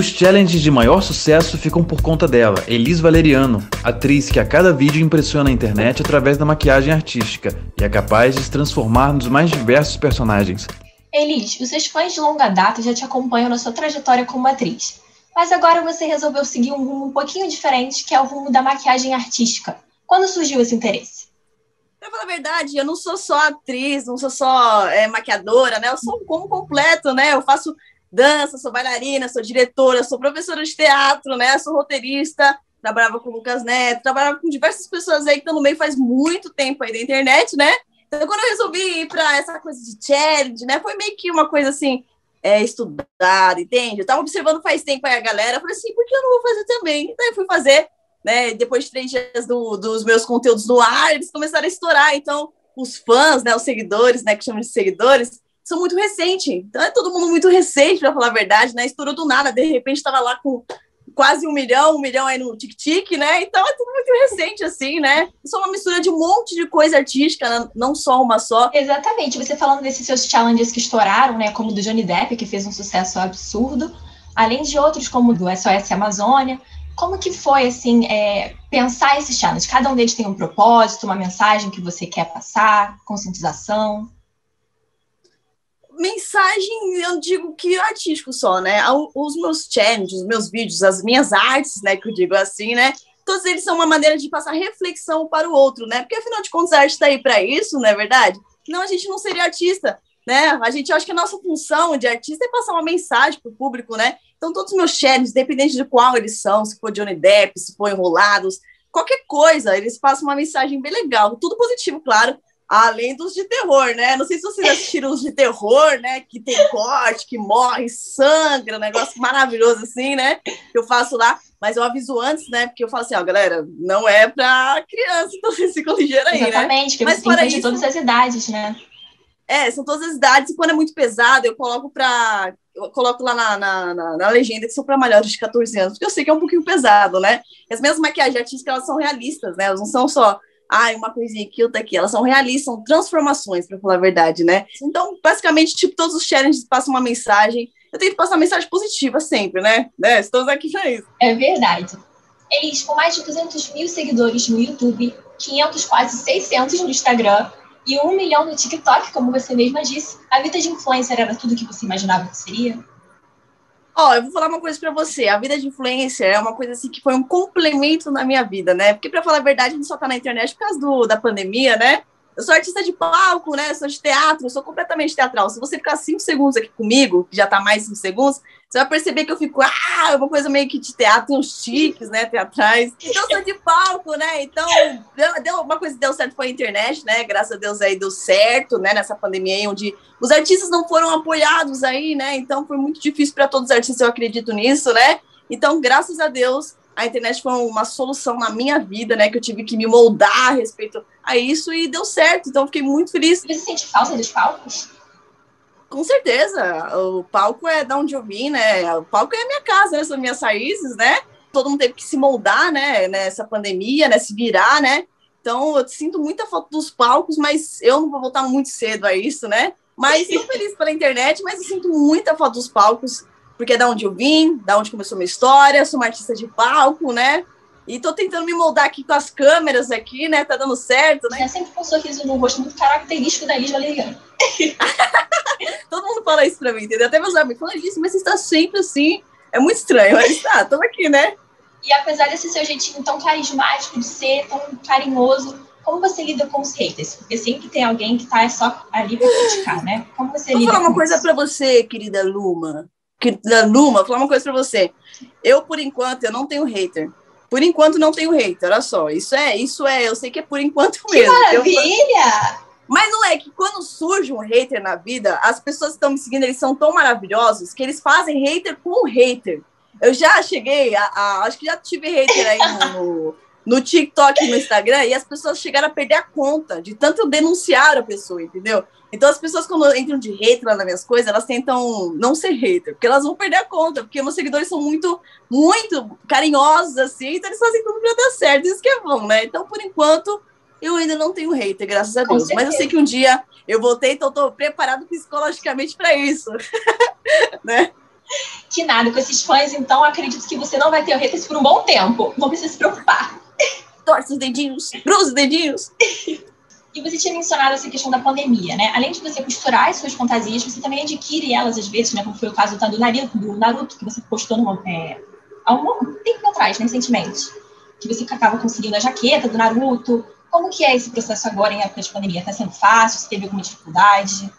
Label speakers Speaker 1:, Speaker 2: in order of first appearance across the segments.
Speaker 1: Os challenges de maior sucesso ficam por conta dela, Elis Valeriano, atriz que a cada vídeo impressiona a internet através da maquiagem artística e é capaz de se transformar nos mais diversos personagens.
Speaker 2: Elis, os seus fãs de longa data já te acompanham na sua trajetória como atriz. Mas agora você resolveu seguir um rumo um pouquinho diferente, que é o rumo da maquiagem artística. Quando surgiu esse interesse?
Speaker 3: Pra falar a verdade, eu não sou só atriz, não sou só é, maquiadora, né? Eu sou um como completo, né? Eu faço dança, sou bailarina, sou diretora, sou professora de teatro, né? Sou roteirista, trabalhava com o Lucas Neto, trabalhava com diversas pessoas aí que estão no meio faz muito tempo aí da internet, né? Então, quando eu resolvi ir para essa coisa de challenge, né? Foi meio que uma coisa assim, é, estudada, entende? Eu tava observando faz tempo aí a galera, falei assim, por que eu não vou fazer também? Então, eu fui fazer né? Depois de três dias do, dos meus conteúdos no ar, eles começaram a estourar. Então, os fãs, né, os seguidores, né, que chamam de seguidores, são muito recentes. Então, é todo mundo muito recente, para falar a verdade, né? Estourou do nada, de repente estava lá com quase um milhão, um milhão aí no tic-tic, né? Então é tudo muito recente, assim, né? Isso é uma mistura de um monte de coisa artística, né? não só uma só.
Speaker 2: Exatamente. Você falando desses seus challenges que estouraram, né? Como do Johnny Depp, que fez um sucesso absurdo, além de outros como do SOS Amazônia. Como que foi, assim, é, pensar esses challenge? Cada um deles tem um propósito, uma mensagem que você quer passar, conscientização?
Speaker 3: Mensagem, eu digo que artístico só, né? Os meus challenges, os meus vídeos, as minhas artes, né, que eu digo assim, né? Todos eles são uma maneira de passar reflexão para o outro, né? Porque afinal de contas a arte está aí para isso, não é verdade? Não, a gente não seria artista, né? A gente acha que a nossa função de artista é passar uma mensagem para o público, né? Então, todos os meus challenges, independente de qual eles são, se for Johnny Depp, se for Enrolados, qualquer coisa, eles passam uma mensagem bem legal. Tudo positivo, claro, além dos de terror, né? Não sei se vocês assistiram os de terror, né? Que tem corte, que morre, sangra, um negócio maravilhoso assim, né? Que eu faço lá. Mas eu aviso antes, né? Porque eu falo assim, ó, galera, não é pra criança, então vocês ficam ligeiros aí,
Speaker 2: Exatamente, né? Exatamente, porque Mas você tem de todas as idades, né?
Speaker 3: É, são todas as idades, e quando é muito pesado, eu coloco pra eu coloco lá na, na, na, na legenda que são para maiores de 14 anos, porque eu sei que é um pouquinho pesado, né? As minhas maquiagens artísticas, elas são realistas, né? Elas não são só, ai, uma coisinha aqui, outra aqui. Elas são realistas, são transformações, para falar a verdade, né? Então, basicamente, tipo, todos os challenges passam uma mensagem. Eu tento passar uma mensagem positiva sempre, né? né? Estamos aqui para isso.
Speaker 2: É verdade. Eles, com mais de 200 mil seguidores no YouTube, 500, quase 600 no Instagram, e um milhão no TikTok, como você mesma disse, a vida de influencer era tudo que você imaginava que seria?
Speaker 3: Ó, eu vou falar uma coisa para você. A vida de influencer é uma coisa assim que foi um complemento na minha vida, né? Porque para falar a verdade, a gente só tá na internet por causa do, da pandemia, né? Eu sou artista de palco, né? Eu sou de teatro, eu sou completamente teatral. Se você ficar cinco segundos aqui comigo, que já tá mais cinco segundos, você vai perceber que eu fico, ah, uma coisa meio que de teatro, uns chiques, né, teatrais. Então, eu sou de palco, né? Então, deu, uma coisa que deu certo foi a internet, né? Graças a Deus aí deu certo, né? Nessa pandemia aí, onde os artistas não foram apoiados aí, né? Então, foi muito difícil para todos os artistas, eu acredito nisso, né? Então, graças a Deus, a internet foi uma solução na minha vida, né? Que eu tive que me moldar a respeito a isso e deu certo. Então, fiquei muito feliz.
Speaker 2: Você sente falta dos palcos?
Speaker 3: Com certeza. O palco é da onde eu vim, né? O palco é a minha casa, né? São minhas raízes, né? Todo mundo teve que se moldar, né? Nessa pandemia, né? Se virar, né? Então, eu sinto muita falta dos palcos, mas eu não vou voltar muito cedo a isso, né? Mas estou feliz pela internet, mas eu sinto muita falta dos palcos porque é da onde eu vim, da onde começou minha história, sou uma artista de palco, né? E tô tentando me moldar aqui com as câmeras aqui, né? Tá dando certo, né?
Speaker 2: É sempre com um sorriso no rosto muito característico da Liz Valeriano.
Speaker 3: Todo mundo fala isso pra mim, entendeu? Até meus amigos falam isso, mas você está sempre assim. É muito estranho, mas tá, tamo aqui, né?
Speaker 2: E apesar desse seu jeitinho tão carismático de ser, tão carinhoso, como você lida com os haters? Porque sempre tem alguém que tá só ali pra criticar, né? Como você
Speaker 3: Vou
Speaker 2: lida
Speaker 3: falar uma coisa pra você, querida Luma da Luma, vou falar uma coisa para você. Eu, por enquanto, eu não tenho hater. Por enquanto, não tenho hater, olha só. Isso é, isso é, eu sei que é por enquanto
Speaker 2: que
Speaker 3: mesmo.
Speaker 2: maravilha!
Speaker 3: Eu, mas não é que quando surge um hater na vida, as pessoas que estão me seguindo, eles são tão maravilhosos que eles fazem hater com hater. Eu já cheguei a, a acho que já tive hater aí no, no TikTok e no Instagram, e as pessoas chegaram a perder a conta de tanto eu denunciar a pessoa, entendeu? Então as pessoas, quando entram de hater lá nas minhas coisas, elas tentam não ser hater, porque elas vão perder a conta, porque meus seguidores são muito, muito carinhosos, assim, então eles fazem tudo pra dar certo, isso que é bom, né? Então, por enquanto, eu ainda não tenho hater, graças a Deus. Mas eu sei que um dia eu voltei, então eu tô preparado psicologicamente para isso, né?
Speaker 2: Que nada, com esses fãs, então, acredito que você não vai ter haters por um bom tempo. Não precisa se preocupar.
Speaker 3: Torce os dedinhos, cruza os dedinhos.
Speaker 2: E você tinha mencionado essa questão da pandemia, né? Além de você costurar as suas fantasias, você também adquire elas às vezes, né? Como foi o caso do Naruto, do Naruto que você postou no, é, há um tempo atrás, né, recentemente. Que você acaba conseguindo a jaqueta do Naruto. Como que é esse processo agora em época de pandemia? Está sendo fácil? Você teve alguma dificuldade?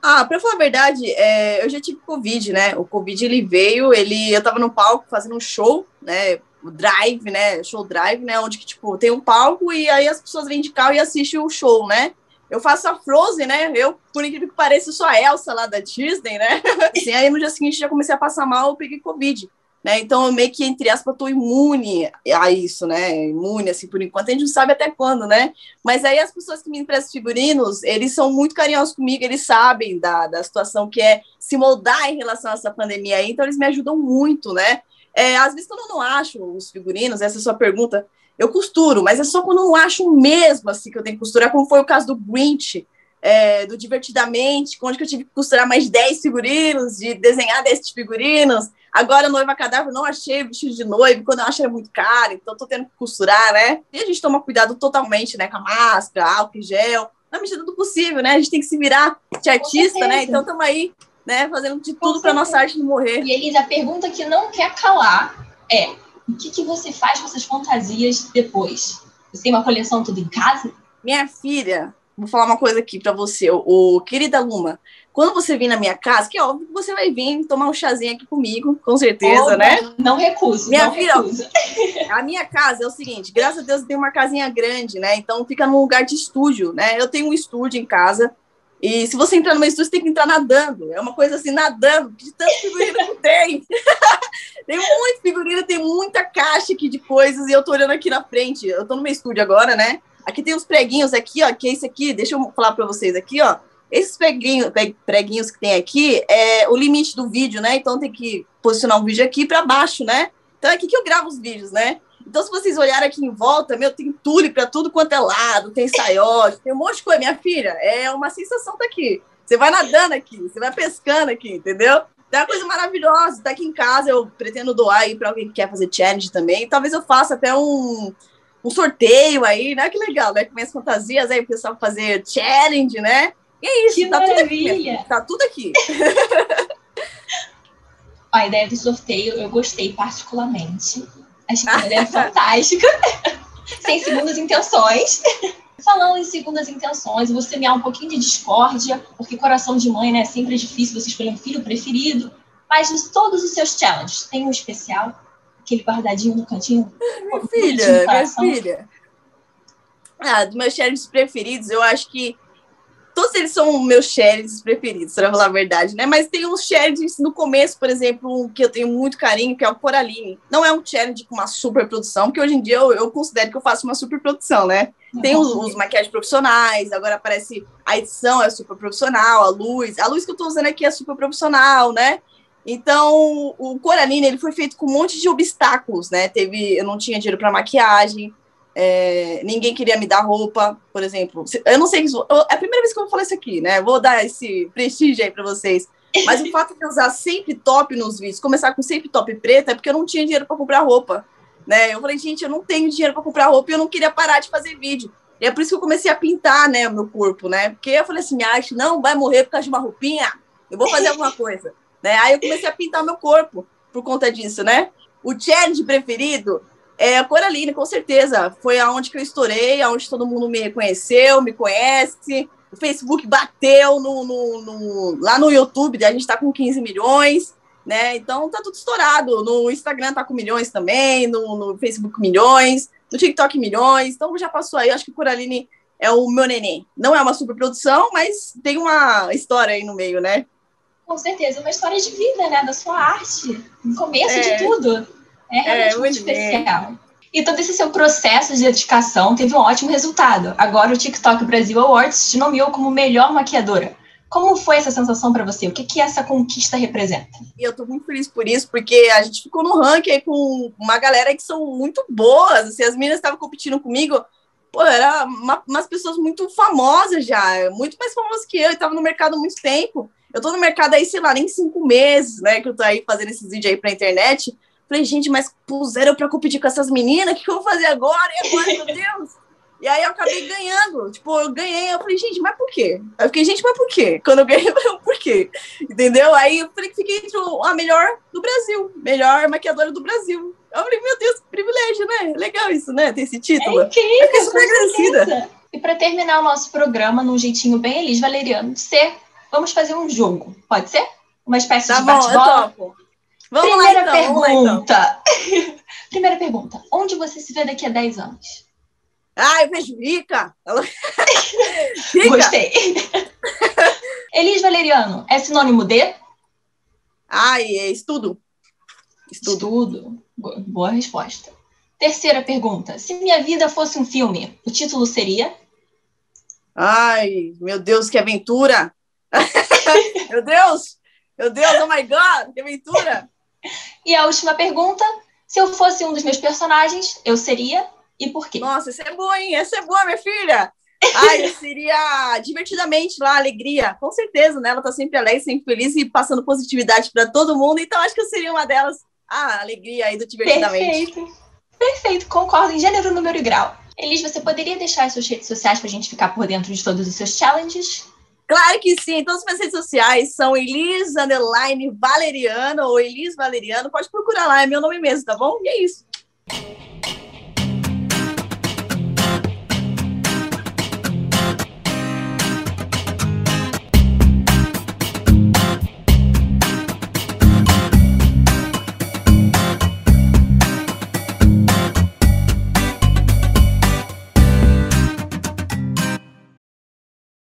Speaker 3: Ah, para falar a verdade, é, eu já tive Covid, né? O Covid ele veio, ele, eu tava no palco fazendo um show, né? O drive, né? Show drive, né? Onde que, tipo, tem um palco e aí as pessoas vêm de carro e assistem o show, né? Eu faço a Frozen, né? Eu, por incrível que pareça, sou a Elsa lá da Disney, né? Assim, aí no dia seguinte já comecei a passar mal, eu peguei Covid. Né? Então, eu meio que, entre aspas, estou imune a isso, né? Imune, assim, por enquanto. A gente não sabe até quando, né? Mas aí as pessoas que me emprestam figurinos, eles são muito carinhosos comigo, eles sabem da, da situação que é se moldar em relação a essa pandemia aí, então eles me ajudam muito, né? É, às vezes, quando eu não acho os figurinos, essa é a sua pergunta, eu costuro, mas é só quando eu não acho mesmo, assim, que eu tenho que costurar, como foi o caso do Grinch, é, do Divertidamente, onde que eu tive que costurar mais 10 figurinos, de desenhar 10 figurinos, Agora, noiva cadáver, não achei vestido de noiva, quando eu acho é muito caro, então tô tendo que costurar, né? E a gente toma cuidado totalmente, né? Com a máscara, álcool e gel, na medida do possível, né? A gente tem que se virar de artista, né? Então estamos aí, né? Fazendo de tudo para nossa arte não morrer.
Speaker 2: E Elisa, a pergunta que não quer calar é: o que, que você faz com essas fantasias depois? Você tem uma coleção tudo em casa?
Speaker 3: Minha filha, vou falar uma coisa aqui para você, o, querida Luma. Quando você vir na minha casa, que é óbvio que você vai vir tomar um chazinho aqui comigo, com certeza, oh, né?
Speaker 2: Não, não recuso.
Speaker 3: Minha
Speaker 2: não
Speaker 3: filha, recuso. a minha casa é o seguinte, graças a Deus eu tenho uma casinha grande, né? Então fica num lugar de estúdio, né? Eu tenho um estúdio em casa. E se você entrar meu estúdio, você tem que entrar nadando. É uma coisa assim, nadando, de tanto figurino que tem. tem muito figurino, tem muita caixa aqui de coisas, e eu tô olhando aqui na frente. Eu tô no meu estúdio agora, né? Aqui tem uns preguinhos aqui, ó, que é esse aqui, deixa eu falar para vocês aqui, ó. Esses preguinhos, preguinhos que tem aqui é o limite do vídeo, né? Então tem que posicionar o vídeo aqui para baixo, né? Então é aqui que eu gravo os vídeos, né? Então, se vocês olharem aqui em volta, meu, tem tule para tudo quanto é lado, tem saiote, tem um monte de coisa. Minha filha, é uma sensação daqui. Você vai nadando aqui, você vai pescando aqui, entendeu? Então, é uma coisa maravilhosa. Tá aqui em casa, eu pretendo doar aí para alguém que quer fazer challenge também. Talvez eu faça até um, um sorteio aí, né? Que legal, né? Com minhas fantasias aí, o pessoal fazer challenge, né? E é isso, que tá maravilha. tudo aqui. Tá tudo aqui.
Speaker 2: A ideia do sorteio eu gostei particularmente. Achei que a ideia é fantástica. Sem segundas intenções. Falando em segundas intenções, vou semear um pouquinho de discórdia, porque coração de mãe, né? Sempre é difícil você escolher um filho preferido. Mas de todos os seus challenges, tem um especial? aquele guardadinho no cantinho.
Speaker 3: Minha filha, minha filha. Ah, dos meus challenges preferidos, eu acho que todos eles são meus challenges preferidos, para falar a verdade, né? Mas tem uns challenges no começo, por exemplo, que eu tenho muito carinho, que é o Coraline. Não é um challenge com uma super produção, porque hoje em dia eu, eu considero que eu faço uma super produção, né? Tem os, os maquiagens profissionais, agora aparece a edição é super profissional, a luz. A luz que eu tô usando aqui é super profissional, né? Então, o Coraline ele foi feito com um monte de obstáculos, né? Teve, eu não tinha dinheiro para maquiagem, é, ninguém queria me dar roupa, por exemplo. Eu não sei, é a primeira vez que eu vou falar isso aqui, né? Vou dar esse prestígio aí para vocês. Mas o fato de eu usar sempre top nos vídeos, começar com sempre top preta, é porque eu não tinha dinheiro para comprar roupa, né? Eu falei, gente, eu não tenho dinheiro para comprar roupa e eu não queria parar de fazer vídeo. E é por isso que eu comecei a pintar, né, o meu corpo, né? Porque eu falei assim, acho, não vai morrer por causa de uma roupinha, eu vou fazer alguma coisa. Né? Aí eu comecei a pintar meu corpo por conta disso, né? O challenge preferido é a Coraline, com certeza. Foi aonde que eu estourei, aonde todo mundo me reconheceu, me conhece. O Facebook bateu no, no, no lá no YouTube, a gente está com 15 milhões, né? Então tá tudo estourado. No Instagram tá com milhões também, no, no Facebook milhões, no TikTok milhões. Então já passou aí, acho que Coraline é o meu neném. Não é uma super produção, mas tem uma história aí no meio, né?
Speaker 2: Com certeza, uma história de vida, né? Da sua arte, no começo é. de tudo. É realmente é, muito especial. E todo esse seu processo de dedicação teve um ótimo resultado. Agora o TikTok Brasil Awards te nomeou como melhor maquiadora. Como foi essa sensação para você? O que, que essa conquista representa?
Speaker 3: Eu tô muito feliz por isso, porque a gente ficou no ranking com uma galera que são muito boas. Assim, as meninas estavam competindo comigo, pô, era uma, umas pessoas muito famosas já, muito mais famosas que eu, e tava no mercado há muito tempo. Eu tô no mercado aí, sei lá, nem cinco meses, né, que eu tô aí fazendo esses vídeos aí pra internet. Falei, gente, mas puseram pra competir com essas meninas, o que, que eu vou fazer agora? E agora, meu Deus? E aí eu acabei ganhando. Tipo, eu ganhei, eu falei, gente, mas por quê? Eu fiquei, gente, mas por quê? Quando eu ganhei, eu falei, por quê? Entendeu? Aí eu falei, fiquei entre a melhor do Brasil, melhor maquiadora do Brasil. Eu falei, meu Deus, que privilégio, né? Legal isso, né? Ter esse título.
Speaker 2: É incrível, eu fiquei super agradecida. E para terminar o nosso programa num jeitinho bem Elis Valeriano de ser, vamos fazer um jogo. Pode ser? Uma espécie
Speaker 3: tá
Speaker 2: de bate-bola?
Speaker 3: Vamos
Speaker 2: Primeira
Speaker 3: lá, então,
Speaker 2: pergunta.
Speaker 3: Lá, então.
Speaker 2: Primeira pergunta. Onde você se vê daqui a 10 anos?
Speaker 3: Ah, eu vejo rica.
Speaker 2: rica. Gostei. Elis Valeriano, é sinônimo de?
Speaker 3: Ai, é estudo.
Speaker 2: Estudo. Estudo. Boa resposta. Terceira pergunta. Se minha vida fosse um filme, o título seria?
Speaker 3: Ai, meu Deus, que aventura! meu Deus! Meu Deus, oh my God, que aventura!
Speaker 2: E a última pergunta. Se eu fosse um dos meus personagens, eu seria e por quê?
Speaker 3: Nossa, essa é boa, hein? Essa é boa, minha filha! Ai, seria divertidamente lá, alegria. Com certeza, né? Ela tá sempre alegre, sempre feliz e passando positividade para todo mundo. Então, acho que eu seria uma delas. Ah, alegria aí do divertidamente.
Speaker 2: Perfeito. Perfeito, concordo em gênero, número e grau. Elis, você poderia deixar as suas redes sociais para a gente ficar por dentro de todos os seus challenges?
Speaker 3: Claro que sim. Todas as minhas redes sociais são Elis Valeriano ou Elis Valeriano. Pode procurar lá, é meu nome mesmo, tá bom? E é isso.